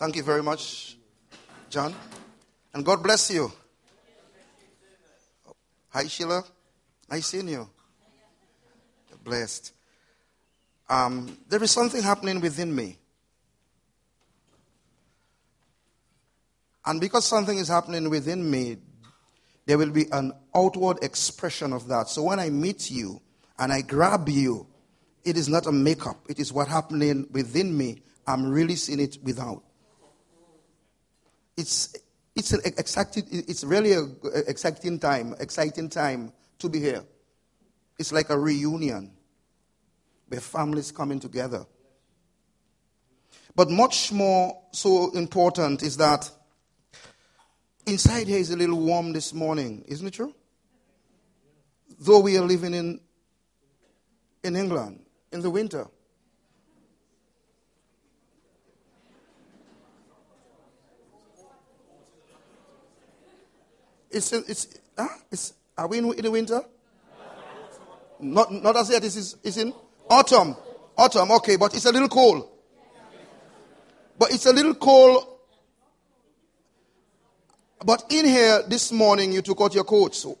Thank you very much, John. And God bless you. Hi, Sheila. Nice seeing you. Blessed. Um, there is something happening within me. And because something is happening within me, there will be an outward expression of that. So when I meet you and I grab you, it is not a makeup, it is what happening within me. I'm releasing it without. It's it's an exciting, it's really a exciting time, exciting time to be here. It's like a reunion where families coming together. But much more so important is that inside here is a little warm this morning, isn't it true? Though we are living in in England in the winter. It's, it's, huh? it's are we in, in the winter? Not, not as yet. It's, it's in autumn. Autumn, okay, but it's a little cold. But it's a little cold. But in here this morning, you took out your coat so,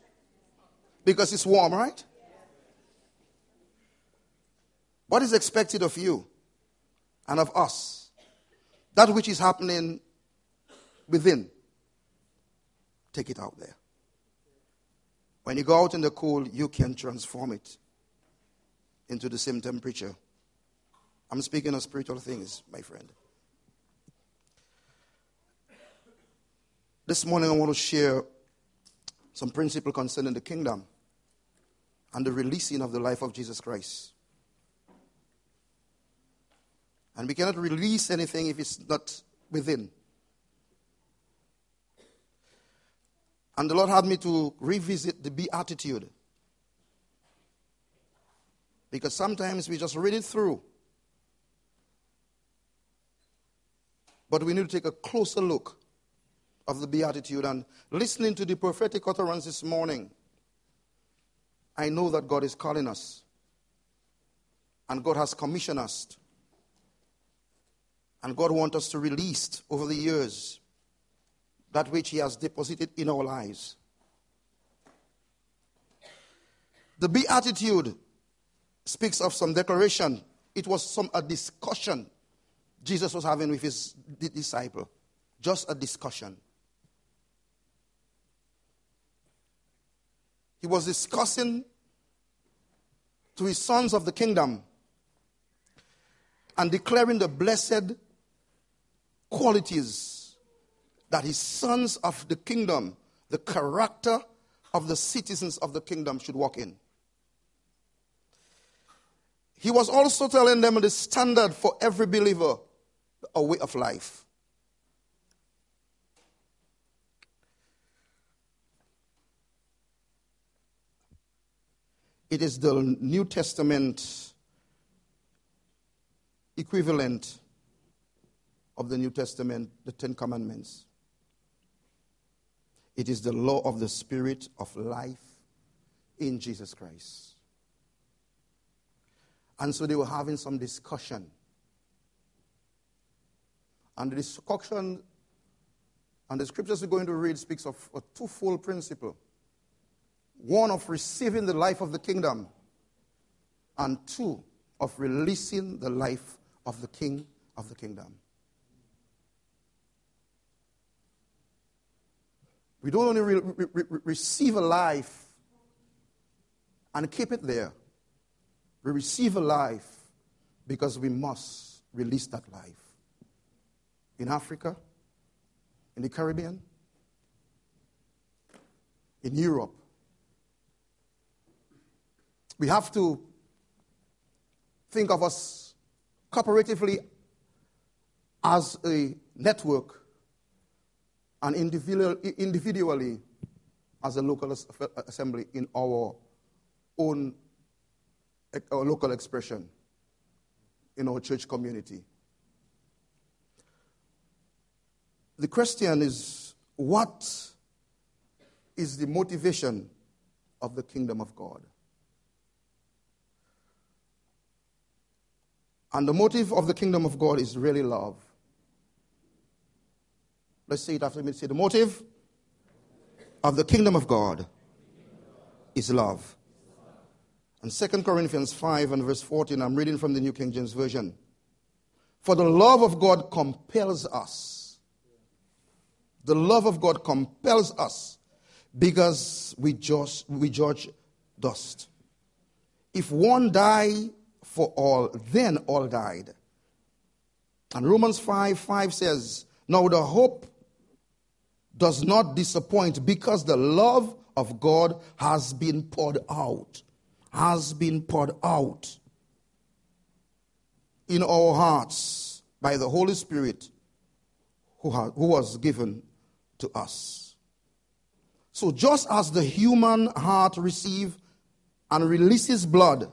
because it's warm, right? What is expected of you and of us? That which is happening within take it out there. When you go out in the cold, you can transform it into the same temperature. I'm speaking of spiritual things, my friend. This morning, I want to share some principle concerning the kingdom and the releasing of the life of Jesus Christ. And we cannot release anything if it's not within. And the Lord had me to revisit the Beatitude. Because sometimes we just read it through. But we need to take a closer look of the Beatitude and listening to the prophetic utterance this morning. I know that God is calling us. And God has commissioned us. And God wants us to release over the years that which He has deposited in our lives. The Beatitude speaks of some declaration. It was some a discussion Jesus was having with his disciple. Just a discussion. He was discussing to his sons of the kingdom and declaring the blessed qualities that his sons of the kingdom, the character of the citizens of the kingdom, should walk in. He was also telling them the standard for every believer, a way of life. It is the New Testament equivalent of the New Testament, the Ten Commandments. It is the law of the Spirit of life in Jesus Christ. And so they were having some discussion. And the discussion and the scriptures we're going to read speaks of a twofold principle one of receiving the life of the kingdom, and two of releasing the life of the king of the kingdom. We don't only re- re- re- receive a life and keep it there. We receive a life because we must release that life. In Africa, in the Caribbean, in Europe, we have to think of us cooperatively as a network and individual, individually as a local uh, assembly in our own our local expression in our church community. The question is what is the motivation of the kingdom of God? And the motive of the kingdom of God is really love. Let's say it after me. Say the motive of the kingdom of God is love. And 2 Corinthians 5 and verse 14, I'm reading from the New King James Version. For the love of God compels us. The love of God compels us because we judge, we judge dust. If one died for all, then all died. And Romans 5 5 says, Now the hope does not disappoint because the love of God has been poured out. Has been poured out in our hearts by the Holy Spirit who, ha- who was given to us. So, just as the human heart receives and releases blood,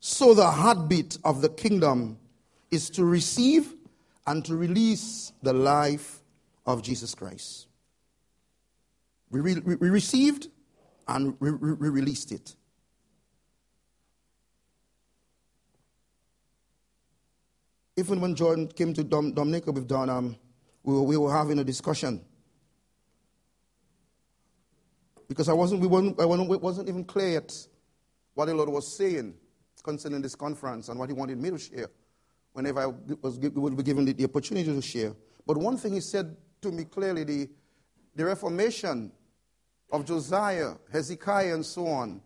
so the heartbeat of the kingdom is to receive and to release the life of Jesus Christ. We, re- we received and we, re- released it. Even when Jordan came to Dom- Dominica with Don, um, we, were, we were having a discussion. Because I wasn't, we weren't, I wasn't even clear yet what the Lord was saying concerning this conference and what He wanted me to share whenever I was, would be given the opportunity to share. But one thing He said to me clearly the, the Reformation of Josiah, Hezekiah, and so on,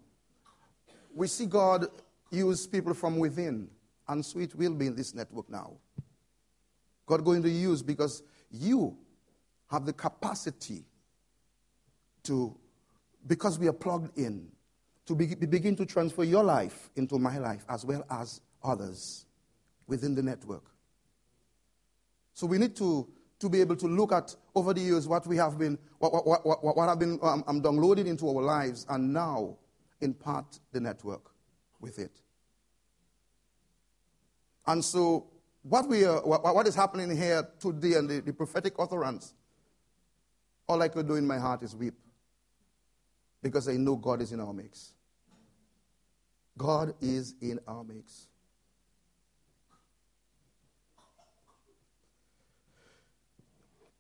we see God use people from within. And so it will be in this network now. God going to use because you have the capacity to, because we are plugged in, to be, begin to transfer your life into my life as well as others within the network. So we need to, to be able to look at over the years what we have been, what, what, what, what have been um, um, downloaded into our lives and now impart the network with it. And so what, we are, what, is happening here today and the, the prophetic utterance, all I could do in my heart is weep because I know God is in our mix. God is in our mix.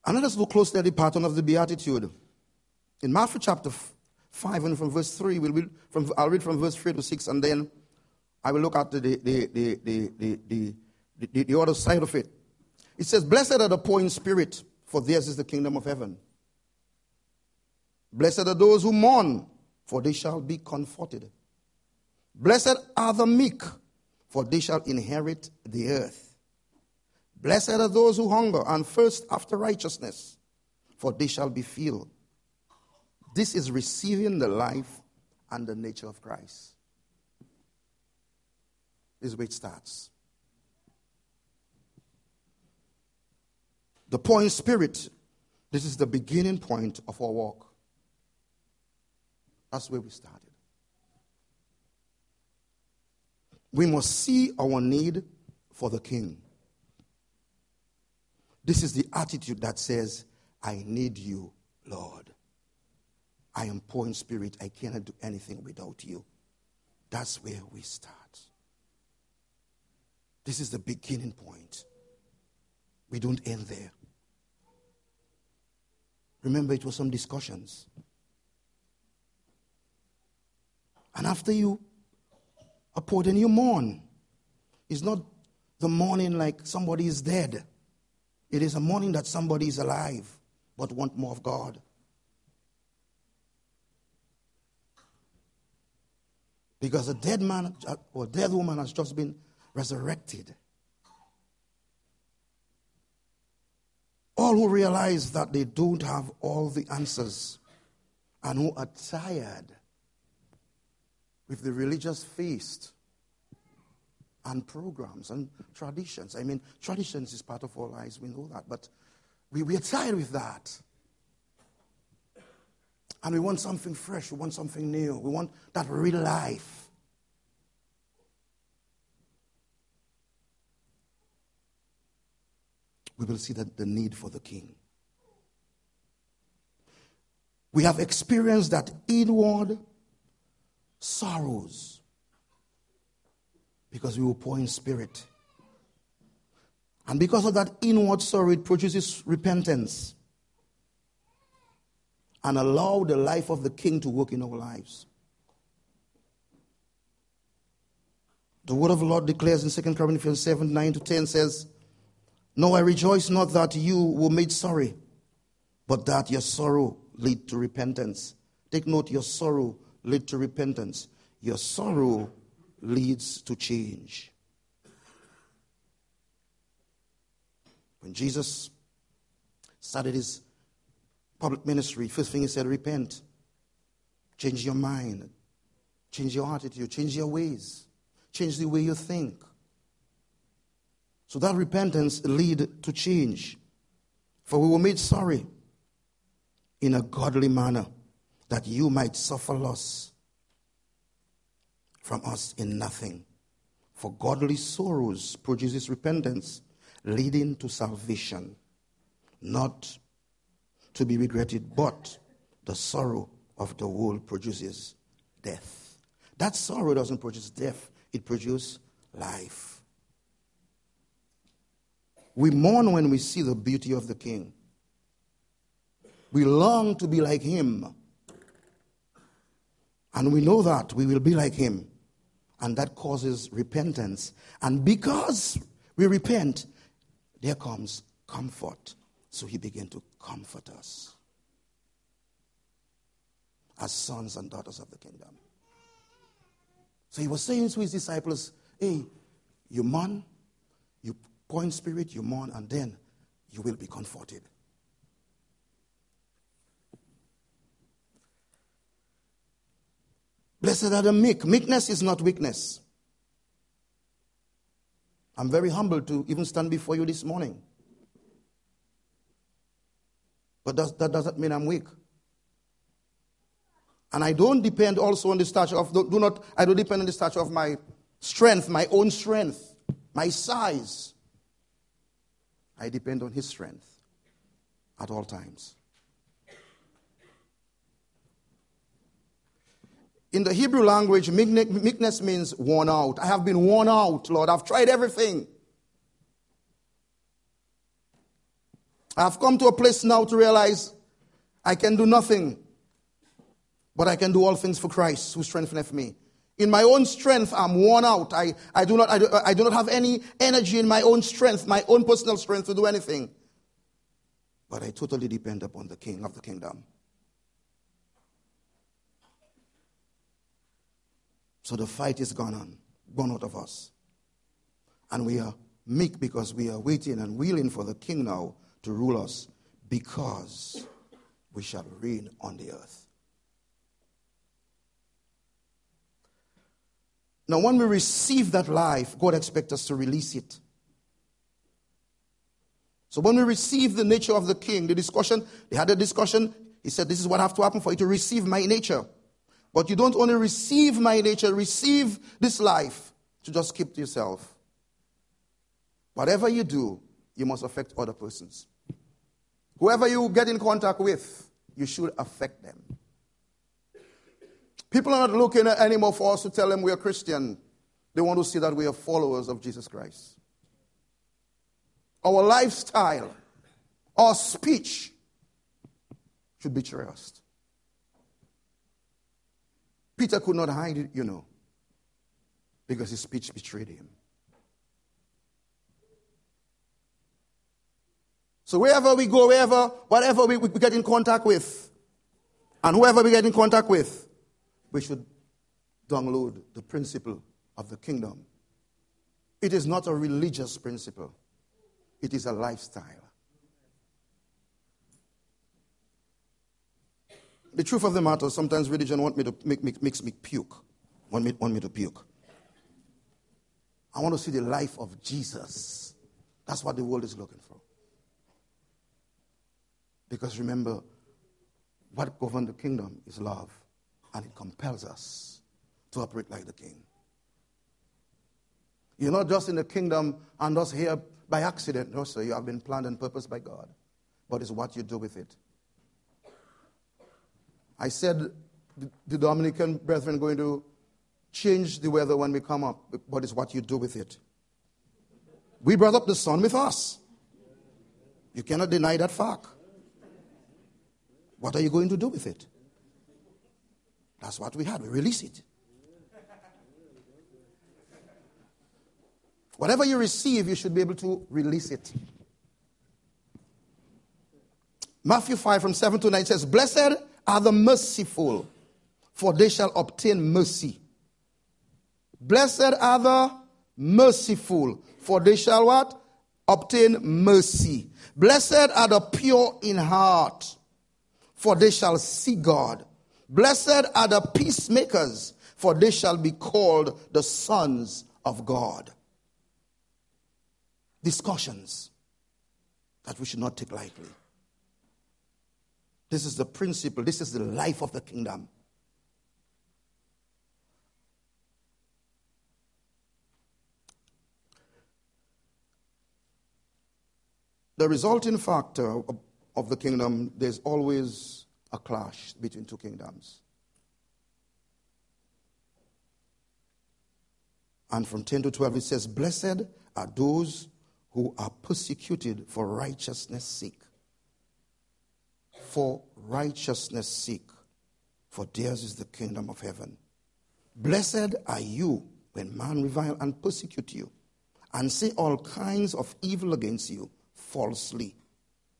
And let us look closely at the pattern of the Beatitude. In Matthew chapter 5 and from verse 3, we'll read from, I'll read from verse 3 to 6, and then I will look at the, the, the, the, the, the, the, the other side of it. It says, Blessed are the poor in spirit, for theirs is the kingdom of heaven. Blessed are those who mourn, for they shall be comforted. Blessed are the meek, for they shall inherit the earth. Blessed are those who hunger and thirst after righteousness, for they shall be filled. This is receiving the life and the nature of Christ. This is where it starts. The poor in spirit, this is the beginning point of our walk. That's where we started. We must see our need for the king. This is the attitude that says, I need you, Lord. I am poor in spirit. I cannot do anything without you. That's where we start. This is the beginning point. We don't end there. Remember, it was some discussions. And after you are poured and you mourn, it's not the mourning like somebody is dead. It is a mourning that somebody is alive but want more of God. Because a dead man or dead woman has just been resurrected. All who realize that they don't have all the answers and who are tired with the religious feast and programs and traditions. I mean, traditions is part of our lives, we know that, but we, we are tired with that. And we want something fresh, we want something new, we want that real life. we will see that the need for the king. We have experienced that inward sorrows because we were poor in spirit. And because of that inward sorrow, it produces repentance. And allow the life of the king to work in our lives. The word of the Lord declares in 2 Corinthians 7 9 to 10 says, No, I rejoice not that you were made sorry, but that your sorrow lead to repentance. Take note, your sorrow lead to repentance. Your sorrow leads to change. When Jesus started his public ministry, first thing he said, repent. Change your mind. Change your attitude. Change your ways. Change the way you think. So that repentance lead to change. For we were made sorry in a godly manner that you might suffer loss from us in nothing. For godly sorrows produces repentance, leading to salvation, not to be regretted, but the sorrow of the world produces death. That sorrow doesn't produce death, it produces life. We mourn when we see the beauty of the King. We long to be like him. And we know that we will be like him. And that causes repentance. And because we repent, there comes comfort. So he began to comfort us as sons and daughters of the kingdom. So he was saying to his disciples, Hey, you mourn, you point spirit, you mourn, and then you will be comforted. Blessed are the meek. Meekness is not weakness. I'm very humbled to even stand before you this morning. But that, that doesn't mean I'm weak. And I don't depend also on the stature of, do not, I don't depend on the stature of my strength, my own strength, my size. I depend on His strength at all times. In the Hebrew language, meekness means worn out. I have been worn out, Lord. I've tried everything. I've come to a place now to realize I can do nothing, but I can do all things for Christ who strengtheneth me. In my own strength, I'm worn out. I, I, do not, I, do, I do not have any energy in my own strength, my own personal strength to do anything. But I totally depend upon the King of the kingdom. So the fight is gone on, gone out of us. And we are meek because we are waiting and willing for the king now to rule us because we shall reign on the earth. Now, when we receive that life, God expects us to release it. So, when we receive the nature of the king, the discussion, they had a discussion. He said, This is what have to happen for you to receive my nature. But you don't only receive my nature, receive this life to just keep to yourself. Whatever you do, you must affect other persons. Whoever you get in contact with, you should affect them. People are not looking anymore for us to tell them we are Christian. They want to see that we are followers of Jesus Christ. Our lifestyle, our speech should be trust. Peter could not hide it, you know, because his speech betrayed him. So wherever we go, wherever, whatever we, we get in contact with, and whoever we get in contact with, we should download the principle of the kingdom. It is not a religious principle, it is a lifestyle. The truth of the matter, sometimes religion want me to make, make, makes me puke, want me, want me to puke. I want to see the life of Jesus. That's what the world is looking for. Because remember, what governs the kingdom is love, and it compels us to operate like the king. You're not just in the kingdom and just here by accident. No, sir. You have been planned and purposed by God. But it's what you do with it. I said the Dominican brethren are going to change the weather when we come up, but it's what you do with it. We brought up the sun with us. You cannot deny that fact. What are you going to do with it? That's what we had. We release it. Whatever you receive, you should be able to release it. Matthew 5 from 7 to 9 says, Blessed are the merciful, for they shall obtain mercy. Blessed are the merciful, for they shall what? Obtain mercy. Blessed are the pure in heart, for they shall see God. Blessed are the peacemakers, for they shall be called the sons of God. Discussions that we should not take lightly. This is the principle, this is the life of the kingdom. The resulting factor of, the kingdom, there's always a clash between two kingdoms. And from 10 to 12, it says, Blessed are those who are persecuted for righteousness' sake. For righteousness' sake, for theirs is the kingdom of heaven. Blessed are you when man revile and persecute you, and say all kinds of evil against you falsely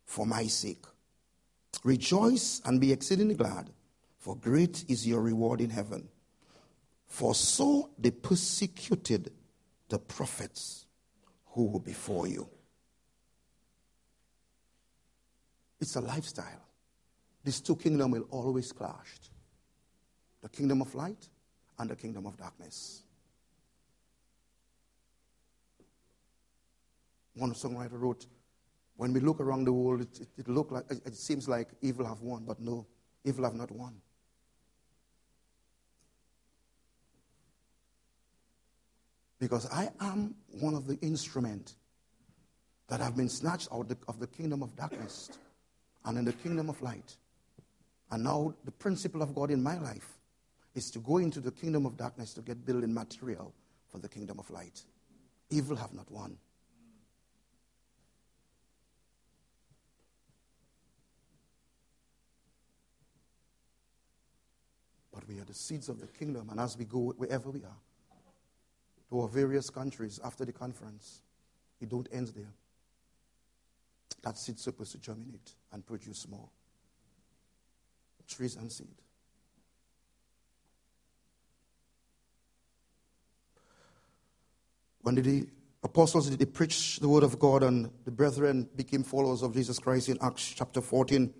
for my sake. Rejoice and be exceedingly glad, for great is your reward in heaven. For so they persecuted the prophets who were before you. It's a lifestyle. These two kingdoms will always clash the kingdom of light and the kingdom of darkness. One songwriter wrote, when we look around the world, it, it, it, look like, it seems like evil have won, but no, evil have not won. Because I am one of the instruments that have been snatched out of the kingdom of darkness and in the kingdom of light. And now the principle of God in my life is to go into the kingdom of darkness to get building material for the kingdom of light. Evil have not won. But we are the seeds of the kingdom, and as we go wherever we are, to our various countries after the conference, it don't end there. That seed's supposed to germinate and produce more. Trees and seed. When did the apostles did they preach the word of God and the brethren became followers of Jesus Christ in Acts chapter 14?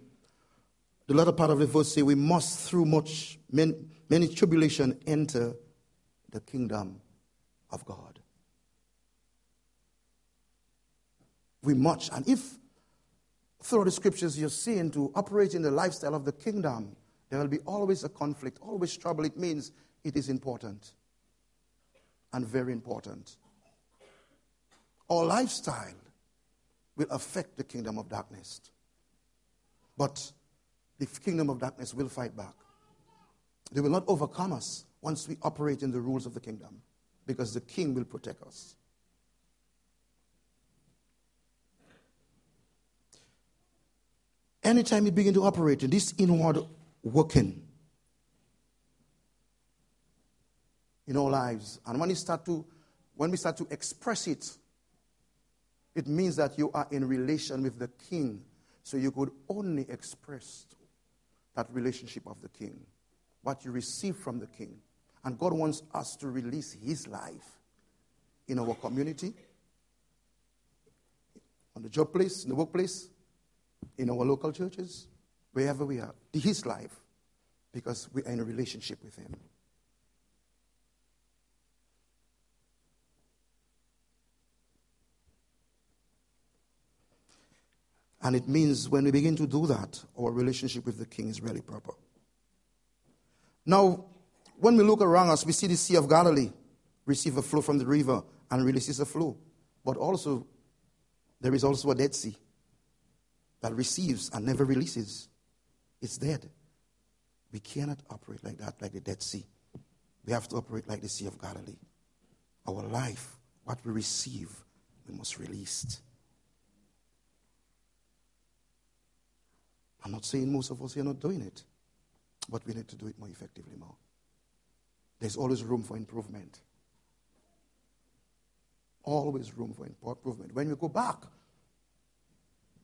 the latter part of the verse say we must through much many, many tribulation enter the kingdom of God. We must, and if through the scriptures you're seeing to operate in the lifestyle of the kingdom, there will be always a conflict, always trouble. It means it is important and very important. Our lifestyle will affect the kingdom of darkness. But the kingdom of darkness will fight back. They will not overcome us once we operate in the rules of the kingdom because the king will protect us. Anytime you begin to operate in this inward working in our lives, and when you start to when we start to express it, it means that you are in relation with the king. So you could only express that relationship of the king, what you receive from the king. And God wants us to release his life in our community, on the job place, in the workplace, in our local churches, wherever we are. to His life, because we are in a relationship with him. And it means when we begin to do that, our relationship with the king is really proper. Now, when we look around us, we see the Sea of Galilee receive a flow from the river and releases a flow. But also, there is also a Dead Sea that receives and never releases. It's dead. We cannot operate like that, like the Dead Sea. We have to operate like the Sea of Galilee. Our life, what we receive, we must release. I'm not saying most of us are not doing it, but we need to do it more effectively more. There's always room for improvement. Always room for improvement. When we go back,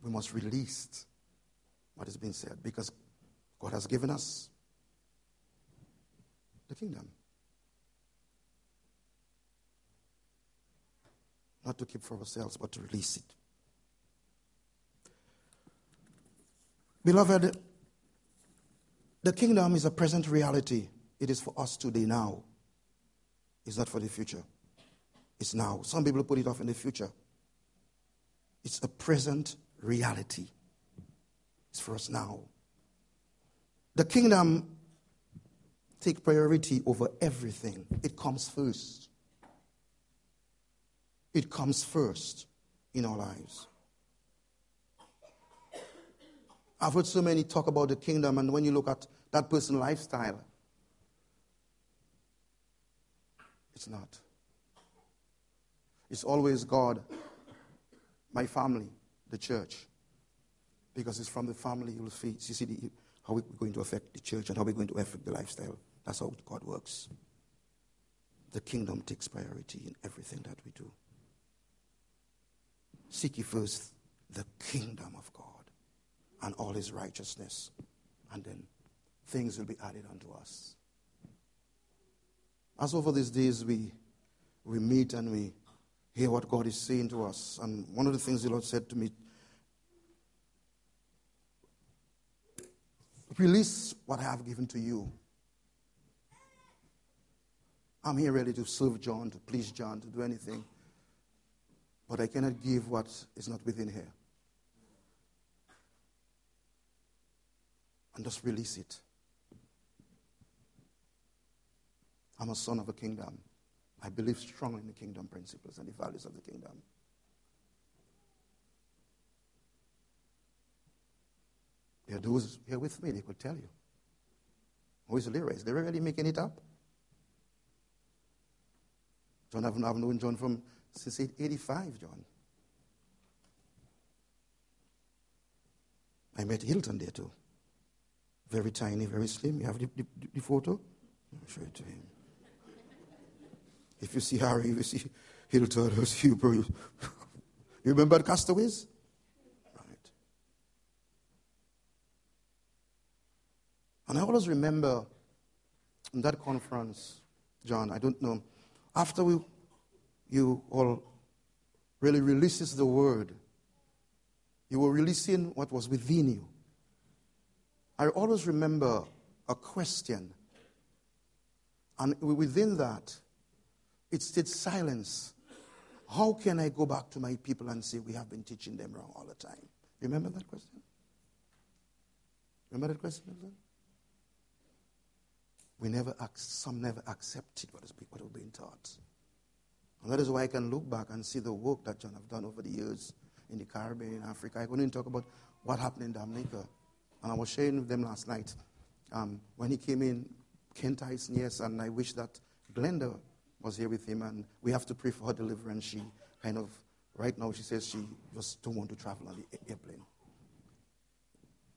we must release what has been said because God has given us the kingdom. Not to keep for ourselves, but to release it. Beloved, the kingdom is a present reality. It is for us today now. It's not for the future. It's now. Some people put it off in the future. It's a present reality. It's for us now. The kingdom take priority over everything. It comes first. It comes first in our lives. I've heard so many talk about the kingdom, and when you look at that person's lifestyle, it's not. It's always God, my family, the church. Because it's from the family you'll see, you see the, how we're going to affect the church and how we're going to affect the lifestyle. That's how God works. The kingdom takes priority in everything that we do. Seek ye first the kingdom of God and all his righteousness, and then things will be added unto us. As over these days we, we meet and we hear what God is saying to us, and one of the things the Lord said to me release what I have given to you. I'm here ready to serve John, to please John, to do anything. But I cannot give what is not within here. And just release it. I'm a son of a kingdom. I believe strongly in the kingdom principles and the values of the kingdom. There are those here with me, they could tell you. Who is Leroy? Is Leroy really making it up? John, I've, I've known John from since 85, John. I met Hilton there too. Very tiny, very slim. You have the, the, the photo? I'll show it to him. If you see Harry, if you see Hilton, Huber, you, you remember the castaways? Right. And I always remember in that conference, John, I don't know, after we, you all really releases the word, you were releasing what was within you. I always remember a question, and within that, it stayed silence. How can I go back to my people and say we have been teaching them wrong all the time? Remember that question? Remember that question? We never, some never accepted what, was being taught. And that is why I can look back and see the work that John have done over the years in the Caribbean, in Africa. I couldn't talk about what happened in Dominica. And I was sharing with them last night. Um, when he came in, Ken Tyson, yes, and I wish that Glenda was here with him, and we have to pray for her deliverance. She kind of, right now, she says she just don't want to travel on the airplane.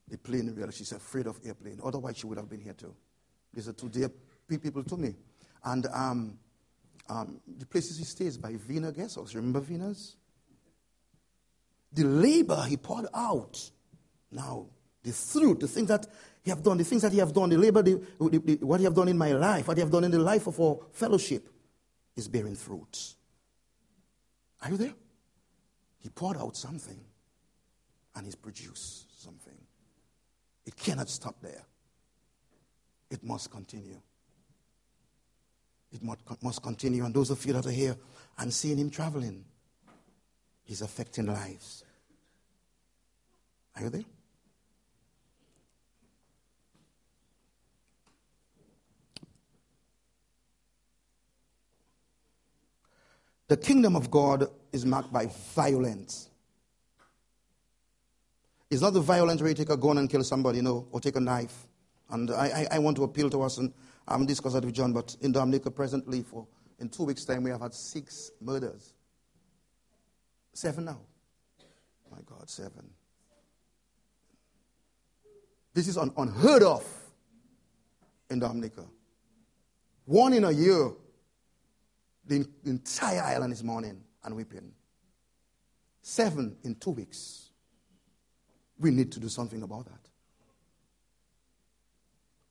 The plane, really, she's afraid of airplane. Otherwise, she would have been here too. These are two dear people to me. And um, um, the places he stays by Vina Guest. Remember Vina's? The labor he poured out. Now, the fruit, the things that he have done, the things that he have done, the labor, the, the, the, what he have done in my life, what he have done in the life of our fellowship is bearing fruit. Are you there? He poured out something and he's produced something. It cannot stop there. It must continue. It must continue. And those of you that are here and seeing him traveling, he's affecting lives. Are you there? The kingdom of God is marked by violence. It's not the violence where you take a gun and kill somebody, no, or take a knife. And I, I, I want to appeal to us, and I haven't discussed that with John, but in Dominica presently, for in two weeks' time, we have had six murders. Seven now. My God, seven. This is un- unheard of in Dominica. One in a year, the, entire island is mourning and weeping. Seven in two weeks. We need to do something about that.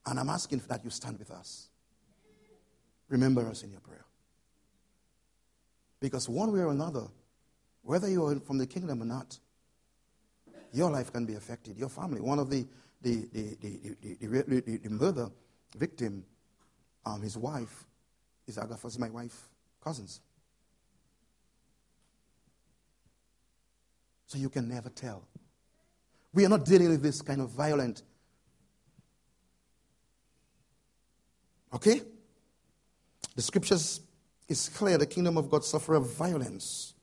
And I'm asking that you stand with us. Remember us in your prayer. Because one way or another, whether you are from the kingdom or not, your life can be affected. Your family. One of the the the the, the, the, the murder victim, um, his wife, is Agatha's my wife, cousins. So you can never tell. We are not dealing with this kind of violent. Okay? The scriptures is clear the kingdom of God suffereth violence.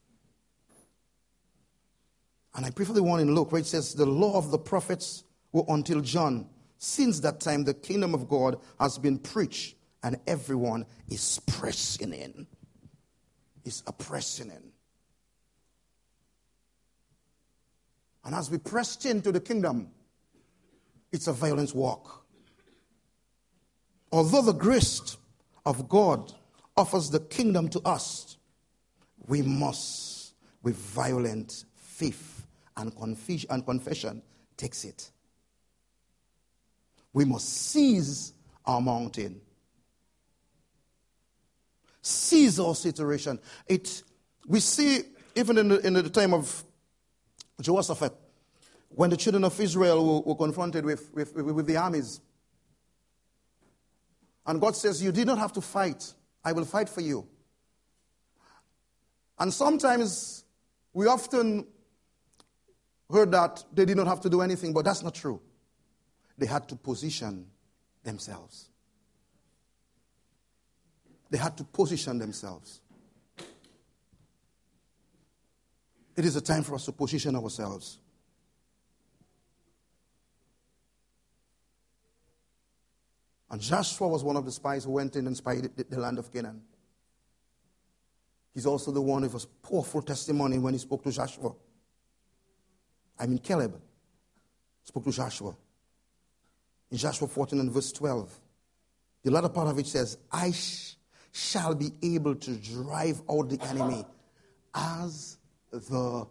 And I prefer the one in Luke where it says, The law of the prophets were until John. Since that time, the kingdom of God has been preached, and everyone is pressing in. Is oppressing in. And as we pressed into the kingdom, it's a violent walk. Although the grace of God offers the kingdom to us, we must, with violent faith and, and confession, takes it. We must seize our mountain. Seize our situation. It, we see, even in the, in the time of Jehoshaphat, when the children of Israel were, were confronted with, with, with the armies, and God says, You did not have to fight. I will fight for you. And sometimes we often heard that they did not have to do anything, but that's not true. They had to position themselves. They had to position themselves. It is a time for us to position ourselves. And Joshua was one of the spies who went in and spied the land of Canaan. He's also the one with a powerful testimony when he spoke to Joshua. I mean, Caleb spoke to Joshua. In Joshua 14 and verse 12, the latter part of it says, I sh- shall be able to drive out the enemy as the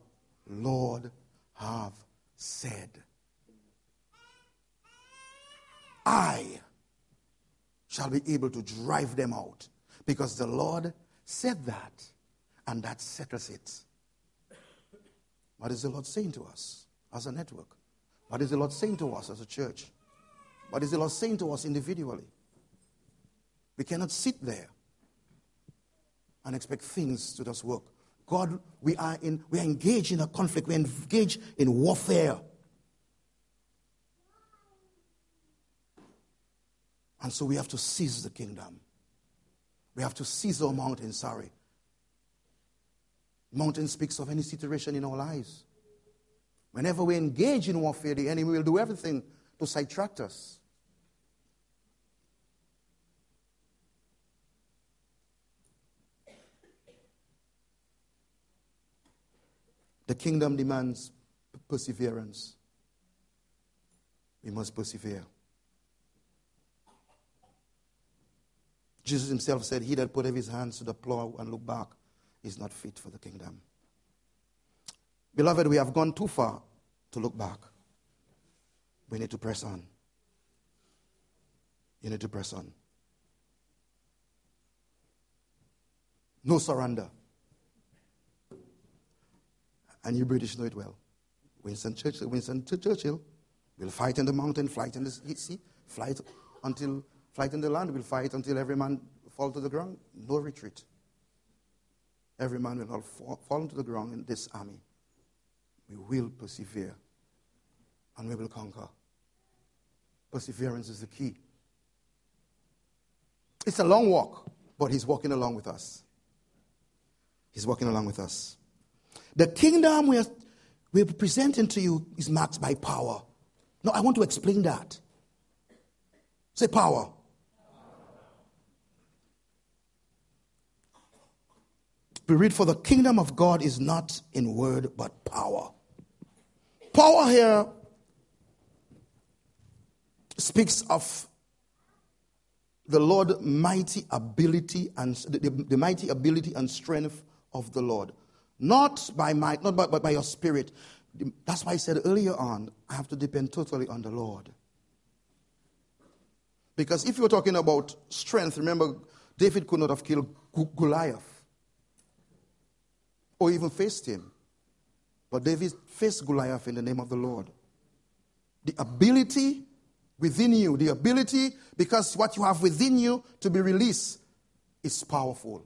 Lord have said. I shall be able to drive them out because the Lord said that, and that settles it. What is the Lord saying to us as a network? What is the Lord saying to us as a church? What is the Lord saying to us individually? We cannot sit there and expect things to just work. God, we are, in, we are engaged in a conflict, we are engaged in warfare. And so we have to seize the kingdom. We have to seize our mountain, sorry. Mountain speaks of any situation in our lives. Whenever we engage in warfare, the enemy will do everything to sidetrack us. The kingdom demands perseverance. We must persevere. Jesus himself said, He that put his hands to the plow and look back is not fit for the kingdom. Beloved, we have gone too far to look back. We need to press on. You need to press on. No surrender. And you British know it well. Winston Churchill, Winston Churchill will fight in the mountain, fight in the sea, fight until fight in the land, will fight until every man fall to the ground. No retreat. Every man will fall, fall to the ground in this army. We will persevere and we will conquer. Perseverance is the key. It's a long walk, but He's walking along with us. He's walking along with us. The kingdom we are, we're presenting to you is marked by power. No, I want to explain that. Say power. we read, For the kingdom of God is not in word, but power. Power here speaks of the Lord mighty ability and the, the, the, mighty ability and strength of the Lord. Not by might, not by, but by your spirit. That's why I said earlier on, I have to depend totally on the Lord. Because if you're talking about strength, remember, David could not have killed Goliath or even faced him. But David faced Goliath in the name of the Lord. The ability within you, the ability, because what you have within you to be released is powerful.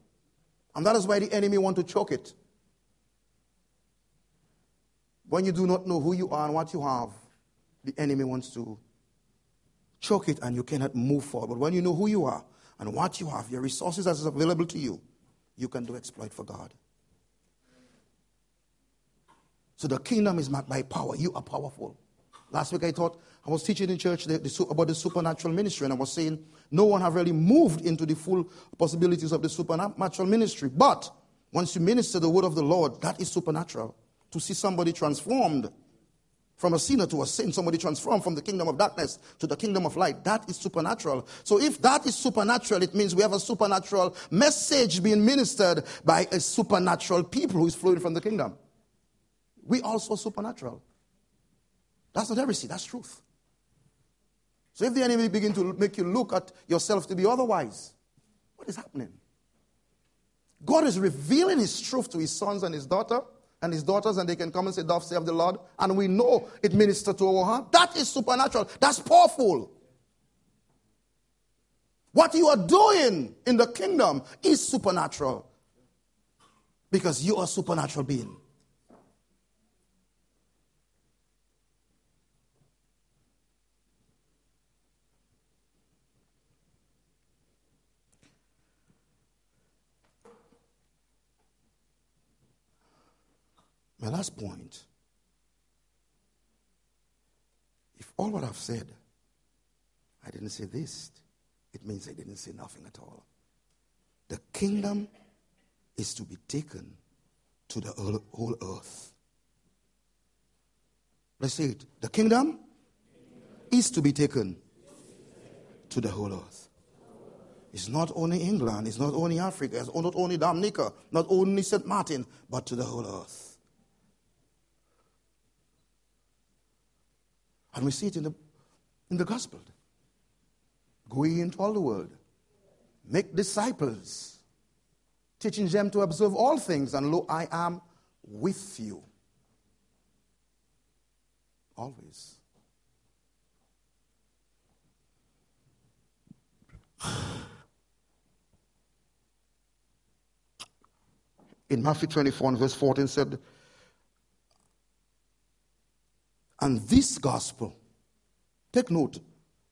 And that is why the enemy want to choke it. When you do not know who you are and what you have, the enemy wants to choke it and you cannot move forward. But when you know who you are and what you have, your resources that is available to you, you can do exploit for God. So the kingdom is marked by power. You are powerful. Last week I thought I was teaching in church the, the, about the supernatural ministry, and I was saying no one have really moved into the full possibilities of the supernatural ministry. But once you minister the word of the Lord, that is supernatural. To see somebody transformed from a sinner to a saint, somebody transformed from the kingdom of darkness to the kingdom of light, that is supernatural. So if that is supernatural, it means we have a supernatural message being ministered by a supernatural people who is flowing from the kingdom. We also supernatural. That's not heresy, that's truth. So if the enemy begin to make you look at yourself to be otherwise, what is happening? God is revealing his truth to his sons and his daughter and his daughters, and they can come and say, Thus save the Lord, and we know it ministers to our heart. That is supernatural. That's powerful. What you are doing in the kingdom is supernatural. Because you are a supernatural being. My last point if all what I've said, I didn't say this, it means I didn't say nothing at all. The kingdom is to be taken to the whole earth. Let's say it. The kingdom is to be taken to the whole earth. It's not only England, it's not only Africa, it's not only Dominica, not only St. Martin, but to the whole earth. And we see it in the, in the gospel. Go into all the world, make disciples, teaching them to observe all things, and lo, I am with you. Always. In Matthew 24 and verse 14 said, And this gospel, take note,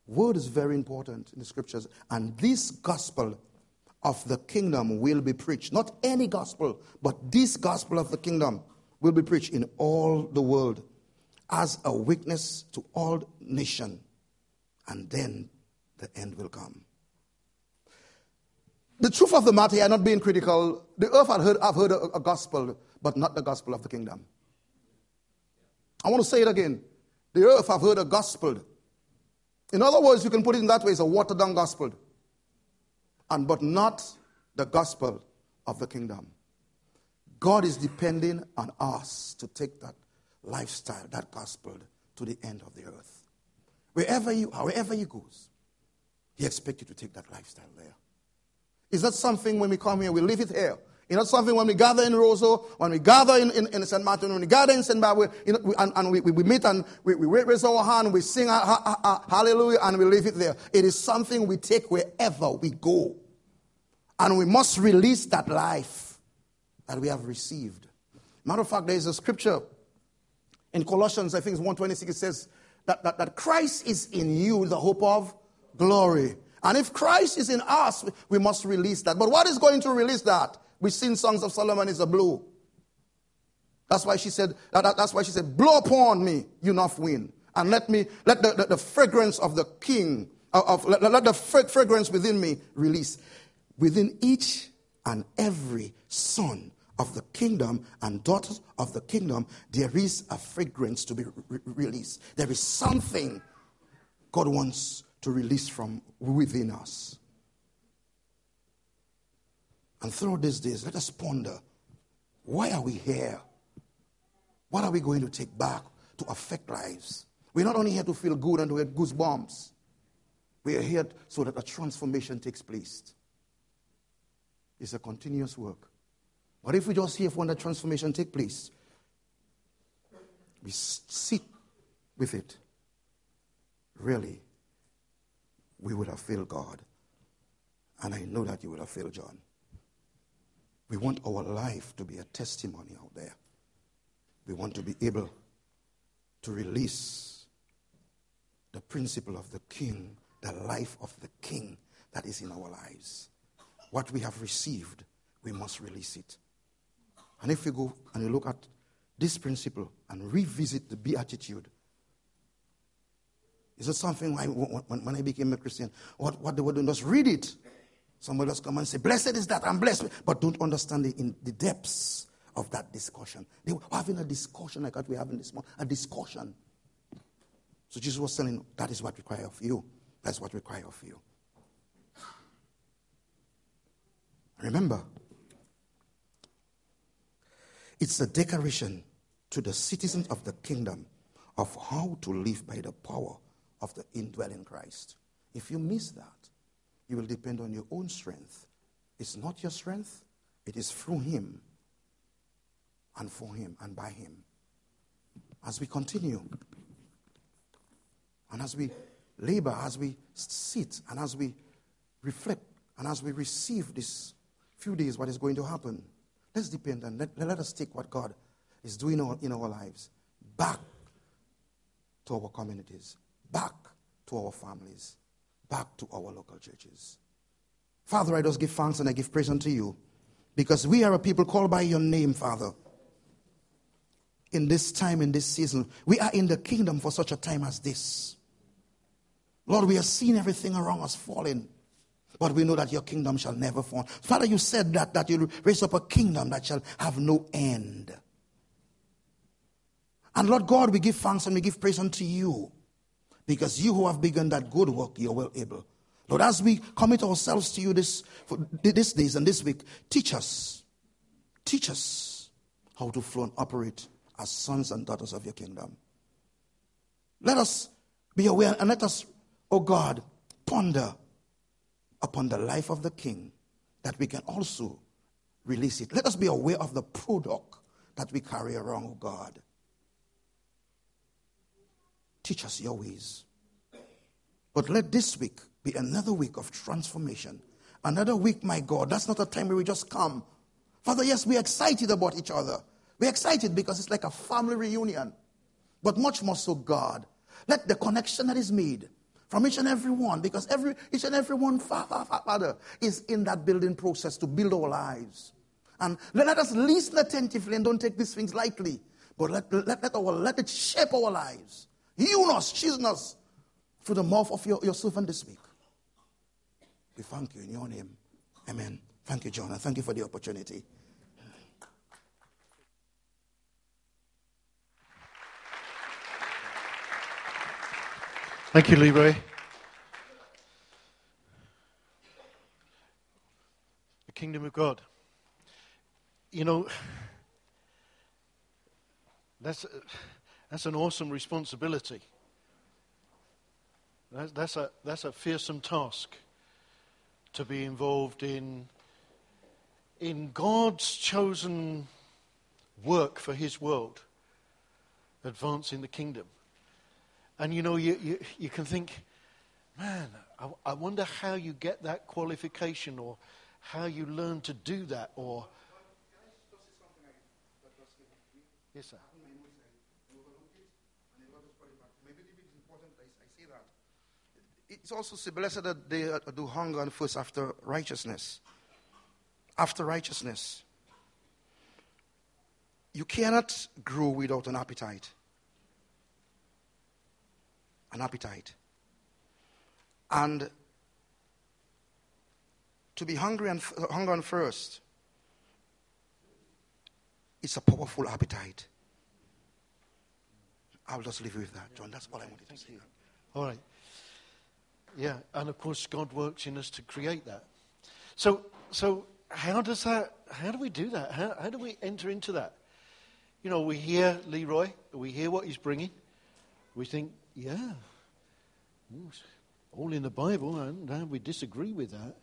word is very important in the scriptures. And this gospel of the kingdom will be preached. Not any gospel, but this gospel of the kingdom will be preached in all the world as a witness to all nation. And then the end will come. The truth of the matter, I'm not being critical. The earth had heard, I've heard a, a gospel, but not the gospel of the kingdom. I want to say it again. The earth have heard a gospel. In other words, you can put it in that way, it's a watered down gospel. And but not the gospel of the kingdom. God is depending on us to take that lifestyle, that gospel, to the end of the earth. Wherever you are, wherever you goes, He expects you to take that lifestyle there. Is that something when we come here, we leave it here? You know something, when we gather in Roseau, when we gather in, in, in St. Martin, when we gather in St. Barbara, you know, we, and, and we, we, meet and we, we raise our hand, we sing ha, ha, ha, hallelujah, and we leave it there. It is something we take wherever we go. And we must release that life that we have received. Matter of fact, there is a scripture in Colossians, I think it's 126, it says that, that, that Christ is in you, the hope of glory. And if Christ is in us, we must release that. But what is going to release that? We sing songs of Solomon is a blow. That's why she said, that, that, that's why she said, blow upon me, you north wind. And let me, let the, the, the fragrance of the king, of, of let, let, the fragrance within me release. Within each and every son of the kingdom and daughters of the kingdom, there is a fragrance to be re- released. There is something God wants to release from within us. And through these days, let us ponder why are we here? What are we going to take back to affect lives? We're not only here to feel good and to get goosebumps, we are here so that a transformation takes place. It's a continuous work. But if we just here for when the transformation take place, we sit with it, really, we would have failed God. And I know that you would have failed John. We want our life to be a testimony out there. We want to be able to release the principle of the king, the life of the king that is in our lives. What we have received, we must release it. And if you go and you look at this principle and revisit the beatitude, is it something I, when, I became a Christian, what, what they were doing, just read it. Somebody else come and say, Blessed is that, I'm blessed. But don't understand the, in the depths of that discussion. They were having a discussion like what we're having this morning, a discussion. So Jesus was telling, that is what we require of you. That's what we require of you. Remember, it's a declaration to the citizens of the kingdom of how to live by the power of the indwelling Christ. If you miss that, you will depend on your own strength. It's not your strength, it is through Him and for Him and by Him. As we continue, and as we labor, as we sit, and as we reflect, and as we receive this few days, what is going to happen, let's depend and let, let us take what God is doing in our lives back to our communities, back to our families, back to our local churches. Father, I just give thanks and I give praise unto you because we are a people called by your name, Father. In this time, in this season, we are in the kingdom for such a time as this. Lord, we have seen everything around us falling, but we know that your kingdom shall never fall. Father, you said that, that you'll raise up a kingdom that shall have no end. And Lord God, we give thanks and we give praise unto you because you who have begun that good work, you're well able. Lord, as we commit ourselves to you this, for this days and this week, teach us, teach us how to flow and operate as sons and daughters of your kingdom. Let us be aware and let us, oh God, ponder upon the life of the king that we can also release it. Let us be aware of the product that we carry around, oh God. Teach us your ways. But let this week be another week of transformation. Another week, my God. That's not a time where we just come. Father, yes, we're excited about each other. We're excited because it's like a family reunion. But much more so, God. Let the connection that is made from each and every one, because every, each and every one, Father, is in that building process to build our lives. And let us listen attentively and don't take these things lightly. But let, let, let, our, let it shape our lives. Heal us, choose us through the mouth of your, your servant this week. We thank you in your name. Amen. Thank you, John, and thank you for the opportunity. Thank you, Leroy. The kingdom of God. You know, that's. Uh, That's an awesome responsibility. That's, that's, a, that's a fearsome task to be involved in, in God's chosen work for His world, advancing the kingdom. And you know, you, you, you can think, man, I, I wonder how you get that qualification or how you learn to do that or. Yes, sir. It's also said, blessed that they do hunger and thirst after righteousness. After righteousness. You cannot grow without an appetite. An appetite. And to be hungry and hunger and thirst It's a powerful appetite. I'll just leave you with that, John. That's all I wanted to say. All right. Yeah, and of course, God works in us to create that. So, so how does that? How do we do that? How, how do we enter into that? You know, we hear Leroy, we hear what he's bringing, we think, yeah, all in the Bible, and we disagree with that.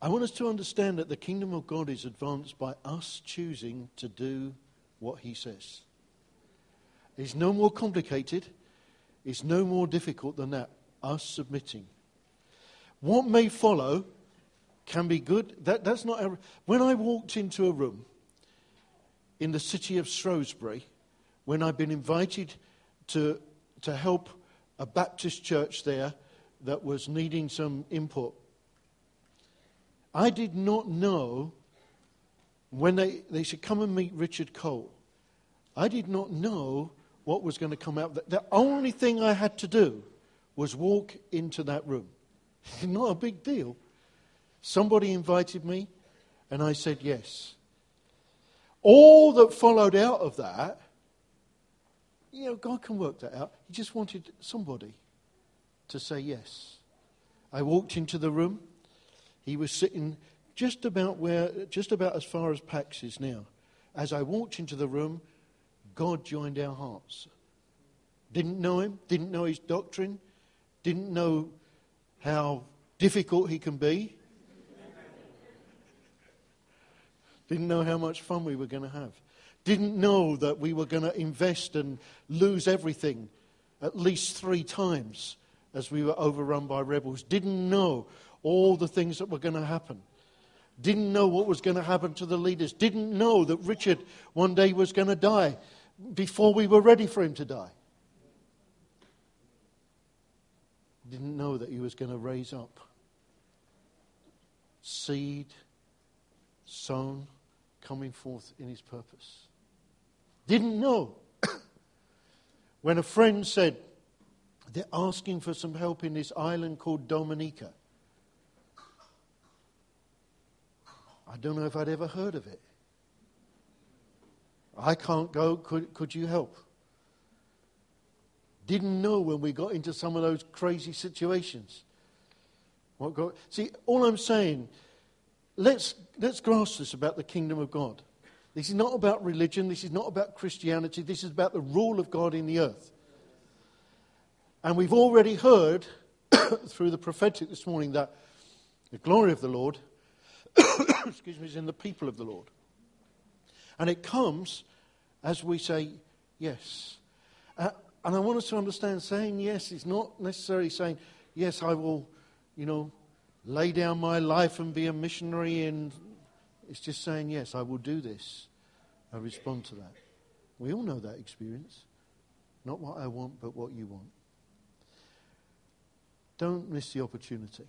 I want us to understand that the kingdom of God is advanced by us choosing to do what he says. It's no more complicated. It's no more difficult than that. Us submitting. What may follow can be good. That, that's not. When I walked into a room in the city of Shrewsbury, when I'd been invited to, to help a Baptist church there that was needing some input, I did not know when they, they said, Come and meet Richard Cole. I did not know what was going to come out. The only thing I had to do was walk into that room. Not a big deal. Somebody invited me, and I said yes. All that followed out of that, you know, God can work that out. He just wanted somebody to say yes. I walked into the room. He was sitting just about where, just about as far as Pax is now. As I walked into the room, God joined our hearts. Didn't know him, didn't know his doctrine, didn't know how difficult he can be, didn't know how much fun we were going to have, didn't know that we were going to invest and lose everything at least three times as we were overrun by rebels, didn't know all the things that were going to happen. Didn't know what was going to happen to the leaders, didn't know that Richard one day was going to die before we were ready for him to die. Didn't know that he was going to raise up seed sown coming forth in his purpose. Didn't know. when a friend said, they're asking for some help in this island called Dominica. I don't know if I'd ever heard of it. I can't go. Could, could you help? Didn't know when we got into some of those crazy situations. What God, see, all I'm saying, let's, let's grasp this about the kingdom of God. This is not about religion. This is not about Christianity. This is about the rule of God in the earth. And we've already heard through the prophetic this morning that the glory of the Lord, excuse me, is in the people of the Lord. And it comes as we say yes. Uh, and I want us to understand saying yes is not necessarily saying, yes, I will, you know, lay down my life and be a missionary. And it's just saying, yes, I will do this. I respond to that. We all know that experience. Not what I want, but what you want. Don't miss the opportunity.